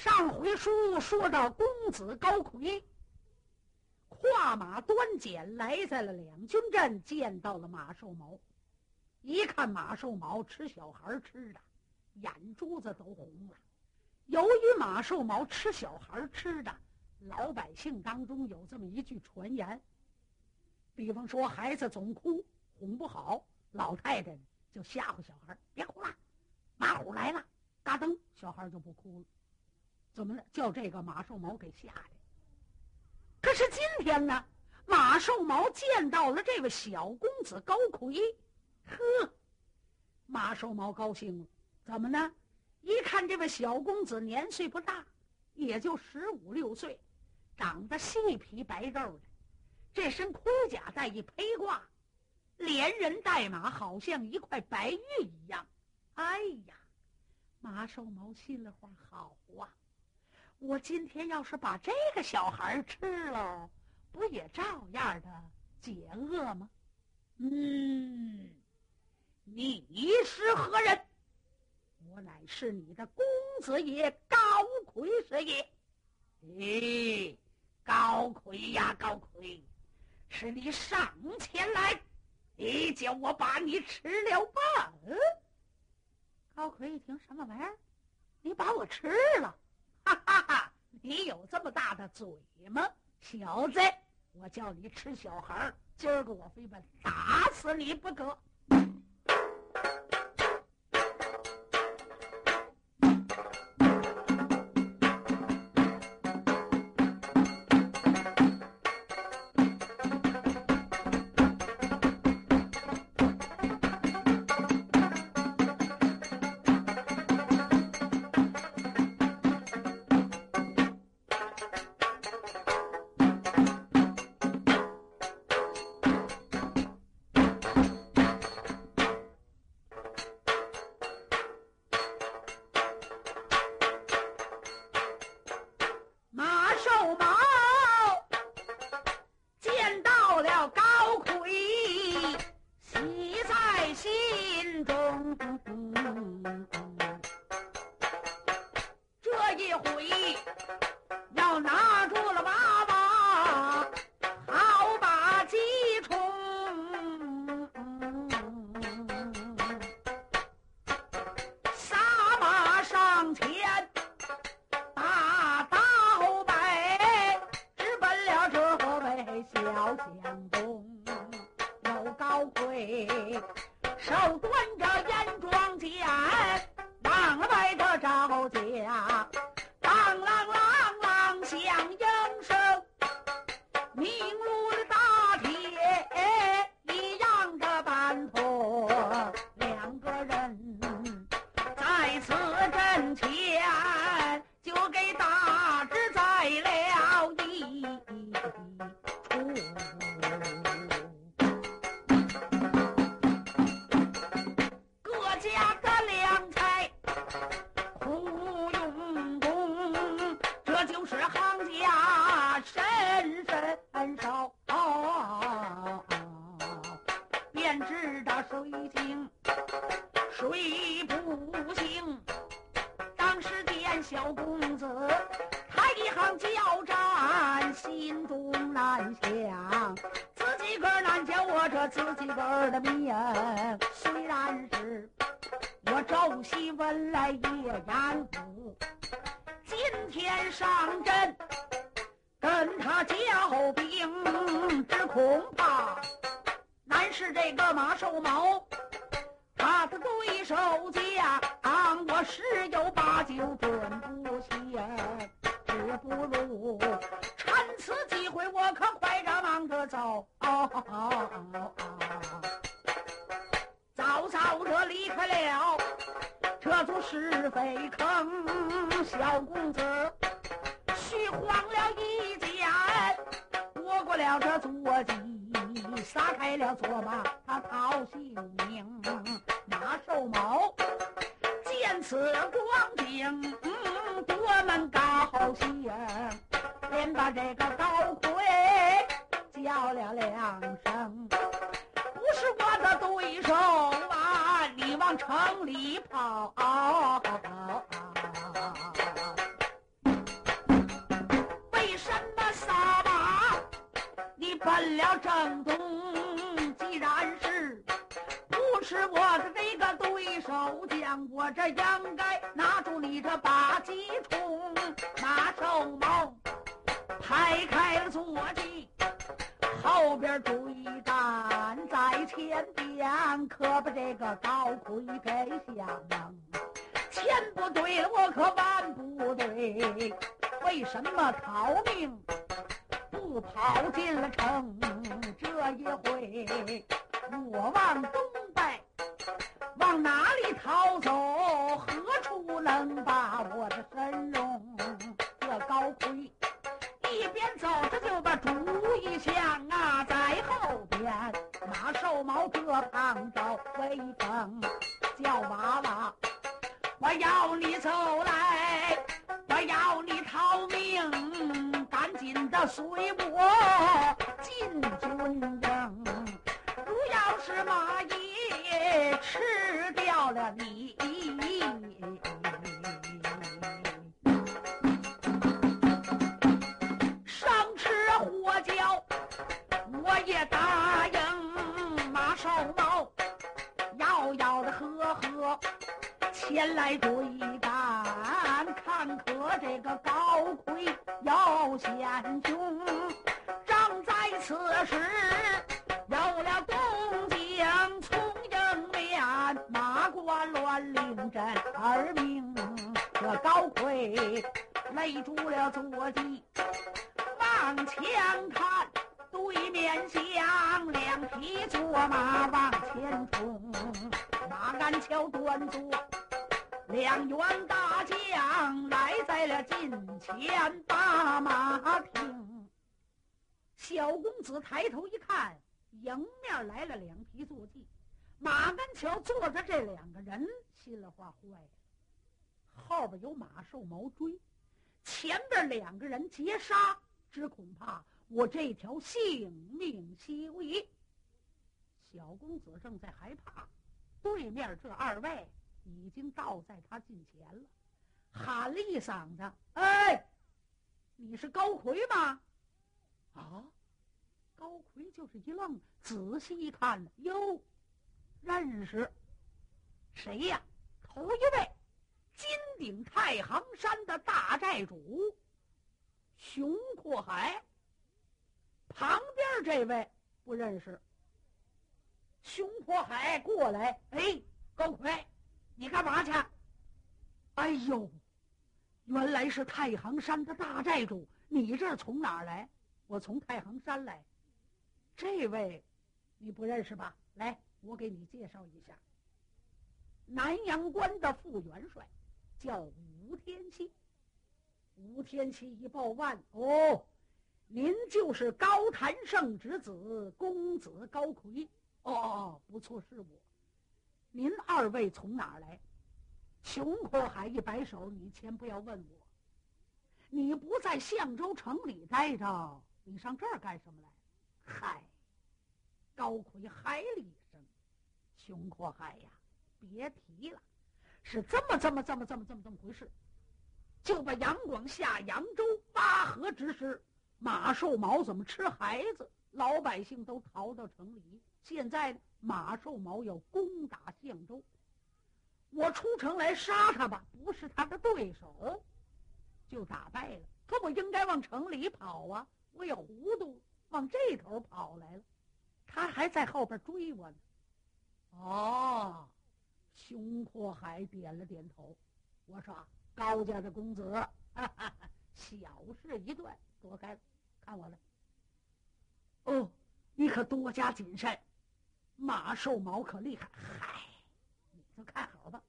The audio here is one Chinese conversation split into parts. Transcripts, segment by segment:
上回书说到，公子高魁跨马端简来在了两军阵，见到了马寿毛。一看马寿毛吃小孩吃的，眼珠子都红了。由于马寿毛吃小孩吃的，老百姓当中有这么一句传言，比方说孩子总哭，哄不好，老太太就吓唬小孩别哭了，马虎来了，嘎噔，小孩就不哭了。怎么了？叫这个马寿毛给吓的。可是今天呢，马寿毛见到了这位小公子高魁，呵，马寿毛高兴了。怎么呢？一看这位小公子年岁不大，也就十五六岁，长得细皮白肉的，这身盔甲带一披挂，连人带马好像一块白玉一样。哎呀，马寿毛心里话好啊！我今天要是把这个小孩吃了，不也照样的解饿吗？嗯，你是何人？我乃是你的公子爷高魁是也。咦，高魁呀，高魁，是你上前来，你叫我把你吃了吧？嗯高魁一听，什么玩意儿？你把我吃了？哈哈哈！你有这么大的嘴吗，小子？我叫你吃小孩今儿个我非把打死你不可！恐怕难是这个马寿毛他的对手将我十有八九准不起只不如趁此机会我可快着忙着走。早早的离开了这座是非坑小公子虚晃了一了这坐骑，撒开了坐马，他逃性命，拿瘦毛，见此光景，嗯，多么高兴，便把这个高魁叫了两声，不是我的对手啊，你往城里跑。正东，既然是不是我的这个对手将，我这应该拿住你这八级冲马寿毛，排开了坐骑，后边追赶在前边，可把这个高魁给降。前不对了，我可万不对，为什么逃命？不跑进了城，这一回我往东北，往哪里逃走？何处能把我的身容？这高盔一边走着就把主意想啊，在后边马瘦毛这旁找威风，叫娃娃，我要你走来，随我进军营，如要是马爷吃掉了你，生吃活嚼我也答应。马寿毛要要的呵呵前来追赶，看可这个高魁。有贤兄，正在此时有了动静，从迎面马过乱令阵而鸣。这高魁勒住了坐骑，往前看，对面响，两匹坐马往前冲，马鞍桥端坐。两员大将来在了近前，把马停。小公子抬头一看，迎面来了两匹坐骑，马鞍桥坐着这两个人，心里话坏了。后边有马瘦毛追，前边两个人截杀，只恐怕我这条性命休矣。小公子正在害怕，对面这二位。已经到在他近前了，喊了一嗓子：“哎，你是高魁吗？”啊，高魁就是一愣，仔细一看呢，哟，认识，谁呀？头一位，金顶太行山的大寨主熊阔海。旁边这位不认识。熊阔海过来，哎，高魁。你干嘛去？哎呦，原来是太行山的大寨主。你这从哪儿来？我从太行山来。这位，你不认识吧？来，我给你介绍一下。南阳关的副元帅，叫吴天锡。吴天锡一报万哦，您就是高谭胜之子公子高魁。哦哦，不错，是我。您二位从哪儿来？熊阔海一摆手：“你先不要问我。你不在相州城里待着，你上这儿干什么来？”嗨，高魁嗨了一声：“熊阔海呀，别提了，是这么这么这么这么这么这么回事。就把杨广下扬州挖河之时，马寿毛怎么吃孩子？老百姓都逃到城里。现在呢？”马寿毛要攻打相州，我出城来杀他吧，不是他的对手，就打败了。可我应该往城里跑啊，我也糊涂，往这头跑来了。他还在后边追我呢。哦，熊阔海点了点头。我说：“高家的公子，哈哈小事一段，躲开了，看我的。哦，你可多加谨慎。”马寿毛可厉害，嗨，你就看好吧。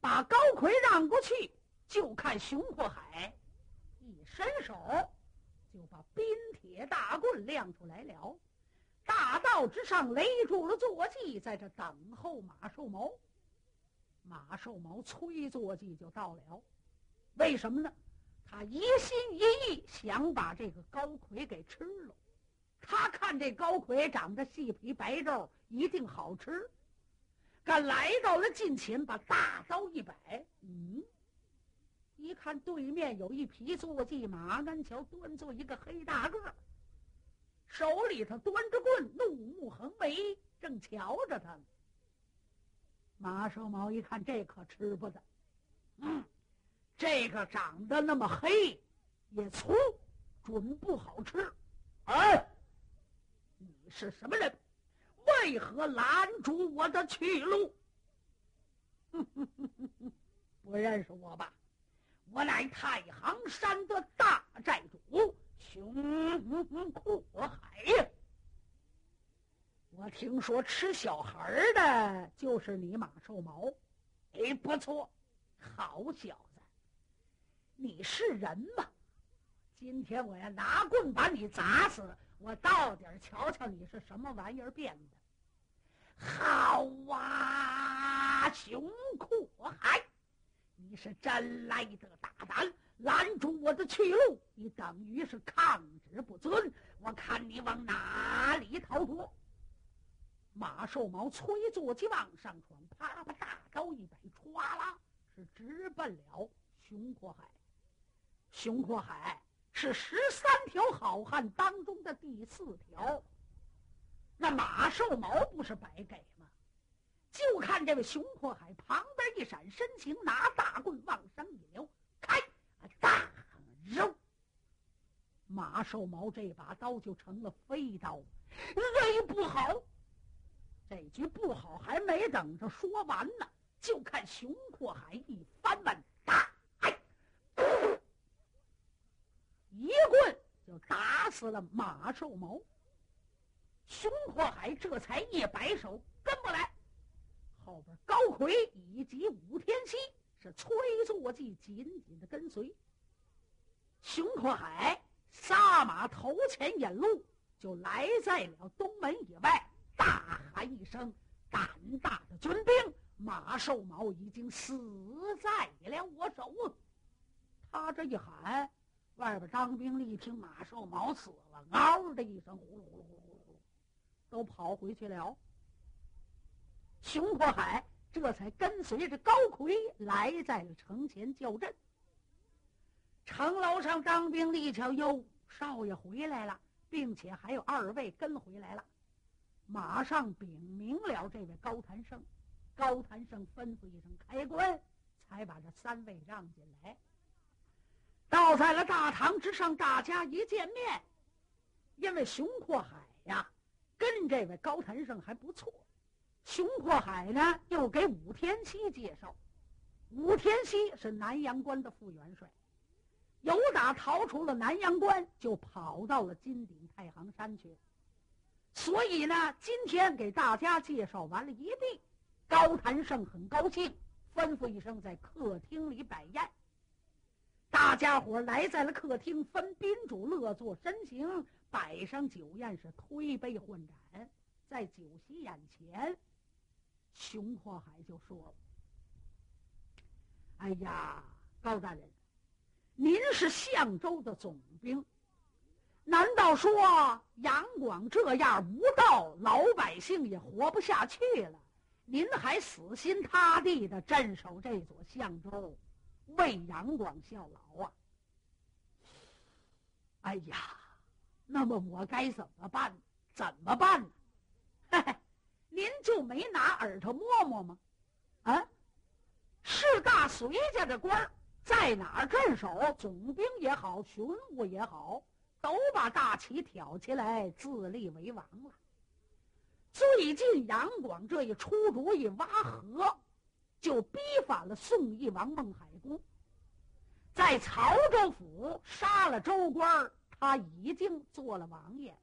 把高魁让过去，就看熊阔海一伸手，就把冰铁大棍亮出来了。大道之上勒住了坐骑，在这等候马寿毛。马寿毛催坐骑就到了，为什么呢？他一心一意想把这个高魁给吃了。他看这高魁长得细皮白肉，一定好吃。赶来到了近前，把大刀一摆，嗯，一看对面有一匹坐骑马鞍桥端坐一个黑大个，手里头端着棍，怒目横眉，正瞧着他呢。马寿毛一看，这可吃不得。嗯，这个长得那么黑，也粗，准不好吃。哎，是什么人？为何拦住我的去路？不认识我吧？我乃太行山的大寨主熊阔海！我听说吃小孩的就是你马寿毛。哎，不错，好小子，你是人吗？今天我要拿棍把你砸死，我到底瞧瞧你是什么玩意儿变的。好啊，熊阔海，你是真来的大胆，拦住我的去路，你等于是抗旨不遵，我看你往哪里逃脱！马寿毛催坐骑往上闯，啪啪大刀一摆，歘啦，是直奔了熊阔海。熊阔海是十三条好汉当中的第四条。那马寿毛不是白给吗？就看这位熊阔海旁边一闪身形，拿大棍往上一撩，开，大肉。马寿毛这把刀就成了飞刀。哎，不好！这句不好还没等着说完呢，就看熊阔海一翻腕，打，一打死了马寿毛。熊阔海这才一摆手，跟不来。后边高魁以及武天锡是催坐骑紧紧的跟随。熊阔海撒马头前引路，就来在了东门以外，大喊一声：“胆大的军兵，马寿毛已经死在了我手！”他这一喊，外边当兵的一听马寿毛死了，嗷的一声，呼噜呼噜呼噜。都跑回去了。熊阔海这才跟随着高魁来在了城前叫阵。城楼上当兵的一瞧，哟，少爷回来了，并且还有二位跟回来了，马上禀明了这位高谭胜。高谭胜吩咐一声开棺，才把这三位让进来。倒在了大堂之上，大家一见面，因为熊阔海呀。跟这位高谭胜还不错，熊阔海呢又给武天锡介绍，武天锡是南阳关的副元帅，由打逃出了南阳关，就跑到了金顶太行山去，所以呢，今天给大家介绍完了一地，高谭胜很高兴，吩咐一声在客厅里摆宴，大家伙来在了客厅，分宾主乐坐身形。摆上酒宴是推杯换盏，在酒席眼前，熊阔海就说了：“哎呀，高大人，您是相州的总兵，难道说杨广这样无道，老百姓也活不下去了？您还死心塌地的镇守这座相州，为杨广效劳啊？哎呀！”那么我该怎么办？怎么办呢？嘿嘿，您就没拿耳朵摸摸吗？啊，是大隋家的官，在哪儿镇守，总兵也好，巡抚也好，都把大旗挑起来，自立为王了。最近杨广这一出主意挖河，就逼反了宋义王孟海公，在曹州府杀了州官。他已经做了王爷，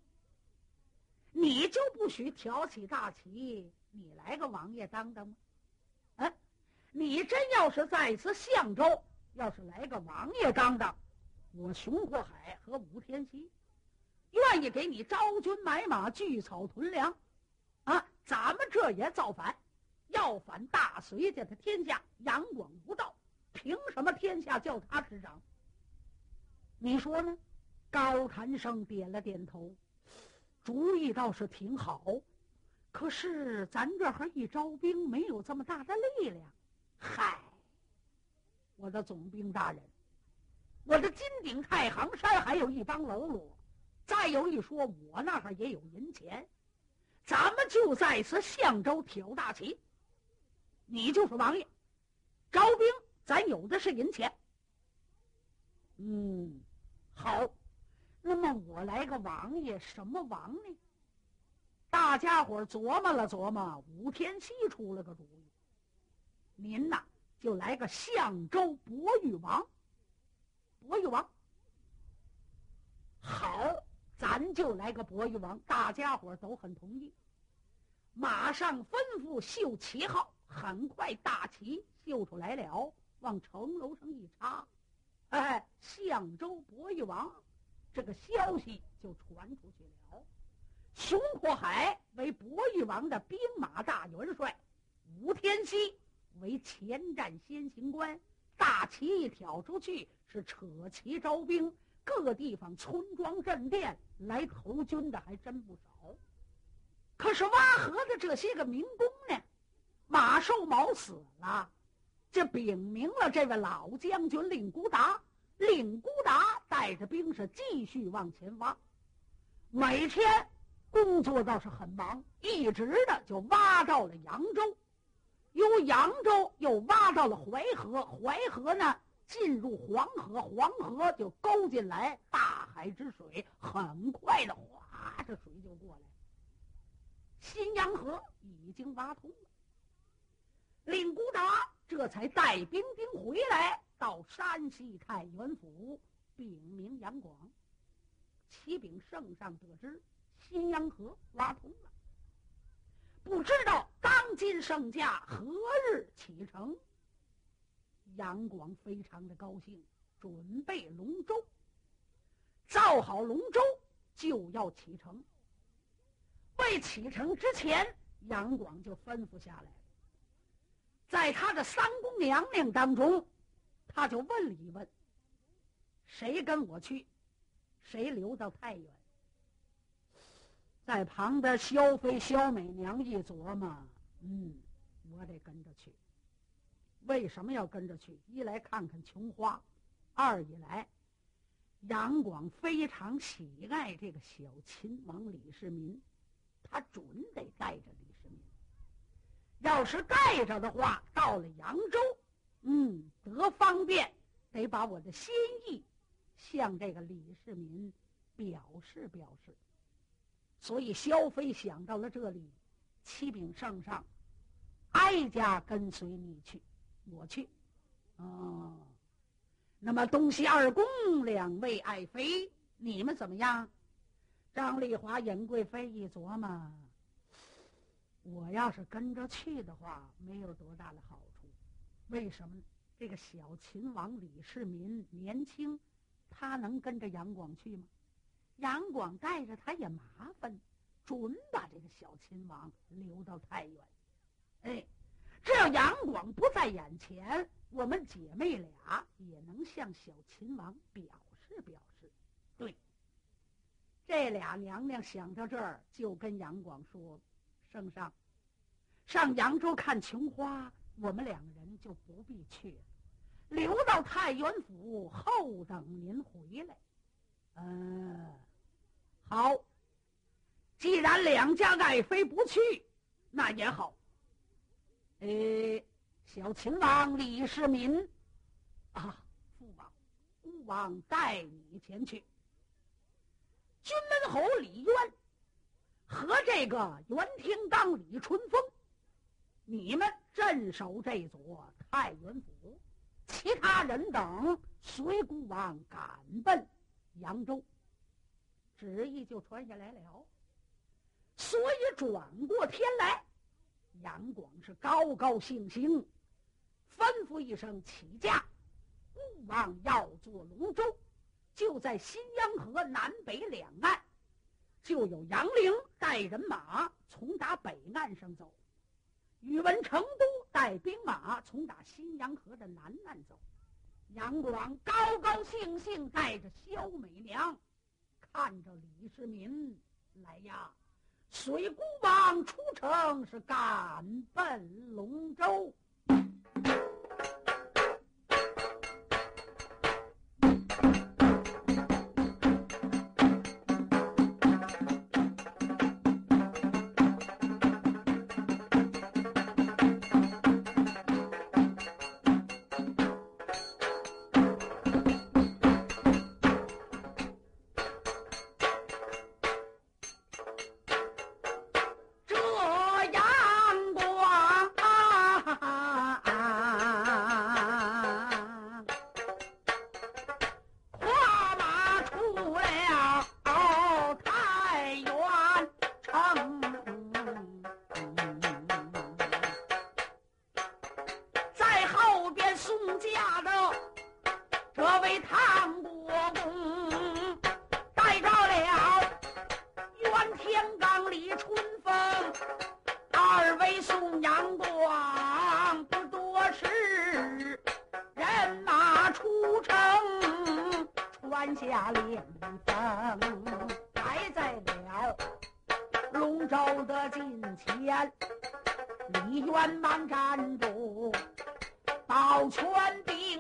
你就不许挑起大旗？你来个王爷当当吗？啊，你真要是在此相州，要是来个王爷当当，我熊阔海和武天锡愿意给你招军买马、聚草屯粮，啊，咱们这也造反，要反大隋家的天下。杨广无道，凭什么天下叫他执掌？你说呢？高谭生点了点头，主意倒是挺好，可是咱这儿一招兵没有这么大的力量。嗨，我的总兵大人，我的金顶太行山还有一帮喽啰，再有一说，我那儿也有银钱，咱们就在此相州挑大旗。你就是王爷，招兵，咱有的是银钱。嗯，好，那么我来个王爷，什么王呢？大家伙琢磨了琢磨，武天锡出了个主意。您呐，就来个相州博玉王。博玉王，好，咱就来个博玉王。大家伙都很同意，马上吩咐绣旗号。很快，大旗绣出来了，往城楼上一插，哎，相州博玉王，这个消息就传出去了。熊阔海为博玉王的兵马大元帅，吴天锡为前战先行官。大旗一挑出去，是扯旗招兵，各地方村庄镇店来投军的还真不少。可是挖河的这些个民工呢？马寿毛死了，这禀明了这位老将军令孤达。令孤达带着兵是继续往前挖，每天工作倒是很忙，一直的就挖到了扬州，由扬州又挖到了淮河，淮河呢进入黄河，黄河就勾进来大海之水，很快的哗，这水就过来。新阳河已经挖通了。令孤达这才带兵丁回来，到山西太原府禀明杨广。启禀圣上，得知新阳河挖通了，不知道当今圣驾何日启程。杨广非常的高兴，准备龙舟，造好龙舟就要启程。未启程之前，杨广就吩咐下来。在他的三宫娘娘当中，他就问了一问：“谁跟我去？谁留到太原？”在旁边，萧妃、萧美娘一琢磨：“嗯，我得跟着去。为什么要跟着去？一来看看琼花，二一来，杨广非常喜爱这个小秦王李世民，他准得带着李。”要是盖着的话，到了扬州，嗯，得方便，得把我的心意向这个李世民表示表示。所以萧妃想到了这里，启禀圣上，哀家跟随你去，我去。哦，那么东西二宫两位爱妃，你们怎么样？张丽华、尹贵妃一琢磨。我要是跟着去的话，没有多大的好处。为什么？这个小秦王李世民年轻，他能跟着杨广去吗？杨广带着他也麻烦，准把这个小秦王留到太原。哎，只要杨广不在眼前，我们姐妹俩也能向小秦王表示表示。对，这俩娘娘想到这儿，就跟杨广说。圣上，上扬州看琼花，我们两人就不必去了，留到太原府候等您回来。嗯，好。既然两家爱妃不去，那也好。呃，小秦王李世民，啊，父王、孤王带你前去。君门侯李渊。和这个袁天罡、李淳风，你们镇守这座太原府，其他人等随孤王赶奔扬州。旨意就传下来了。所以转过天来，杨广是高高兴兴，吩咐一声起驾，孤王要坐龙舟，就在新阳河南北两岸。就有杨凌带人马从打北岸上走，宇文成都带兵马从打新阳河的南岸走，杨广高高兴兴带着萧美娘，看着李世民来呀，随孤王出城是赶奔龙舟。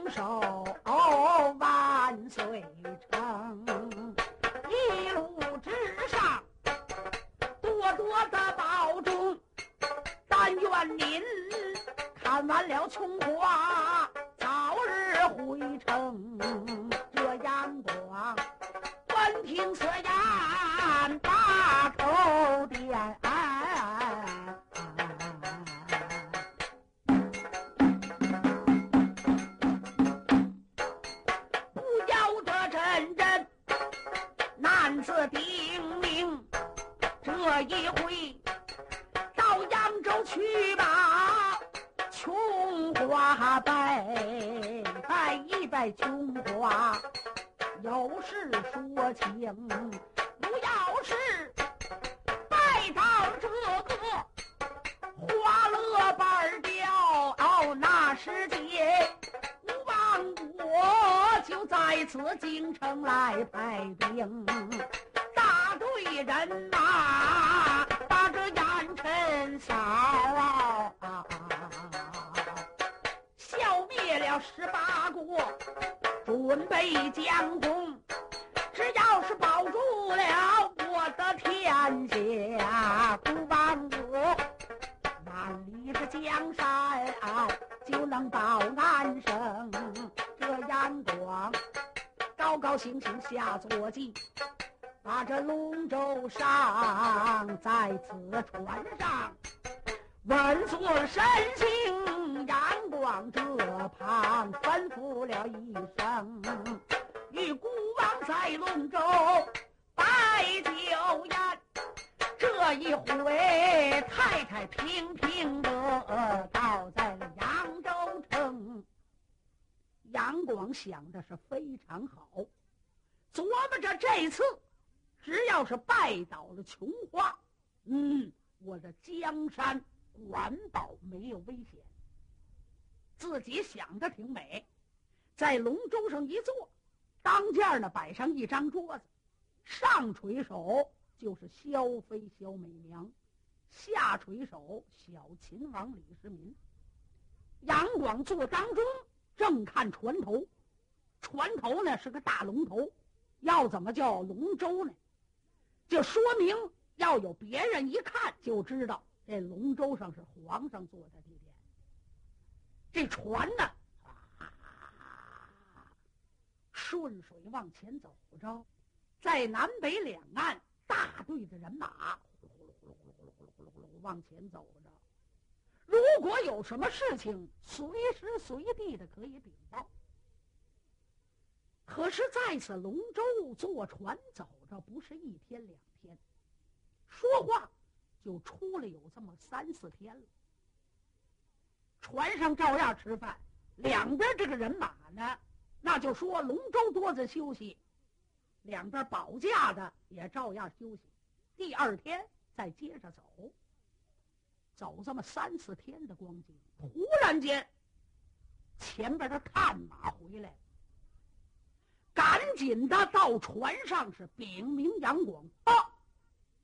兵守说情；不要是拜到这个花乐板调，那时节，吴王国就在此京城来派兵，大队人马把这烟尘扫啊！十八国准备将功，只要是保住了我的天下，不枉我万里的江山啊就能保安生。这阳光高高兴兴下坐骑，把这龙舟上，在此船上稳坐身形阳光这旁吩咐了一声，与孤王在龙舟摆酒宴。这一回太太平平的到在了扬州城。杨广想的是非常好，琢磨着这次只要是拜倒了琼花，嗯，我的江山管保没有危险。自己想的挺美，在龙舟上一坐，当间呢摆上一张桌子，上垂手就是萧妃萧美娘，下垂手小秦王李世民。杨广坐当中，正看船头，船头呢是个大龙头，要怎么叫龙舟呢？就说明要有别人一看就知道这龙舟上是皇上坐的地点。这船呢，顺水往前走着，在南北两岸大队的人马呼呼噜呼噜呼噜呼噜呼噜呼噜往前走着。如果有什么事情，随时随地的可以禀报。可是在此龙舟坐船走着，不是一天两天，说话就出了有这么三四天了。船上照样吃饭，两边这个人马呢，那就说龙舟多子休息，两边保驾的也照样休息。第二天再接着走，走这么三四天的光景，突然间，前边的探马回来，赶紧的到船上是禀明杨广啊，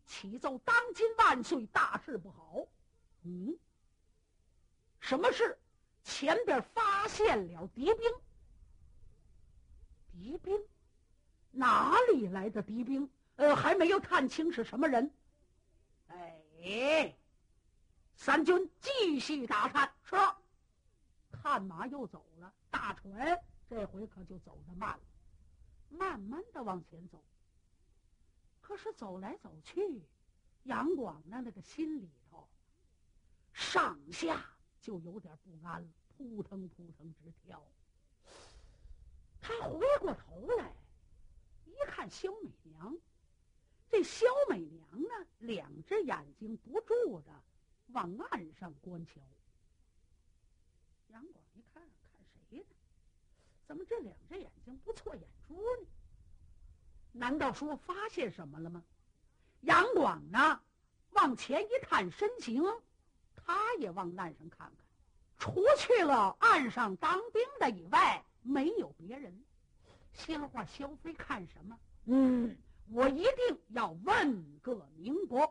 启奏当今万岁，大事不好，嗯。什么事？前边发现了敌兵。敌兵？哪里来的敌兵？呃，还没有探清是什么人。哎，三军继续打探。说，探马又走了，大船这回可就走得慢了，慢慢的往前走。可是走来走去，杨广的那个心里头，上下。就有点不安了，扑腾扑腾直跳。他回过头来，一看萧美娘，这萧美娘呢，两只眼睛不住的往岸上观瞧。杨广一看，看谁呢？怎么这两只眼睛不错眼珠呢？难道说发现什么了吗？杨广呢，往前一探身形。他也往岸上看看，除去了岸上当兵的以外，没有别人。闲话萧飞看什么？嗯，我一定要问个明白。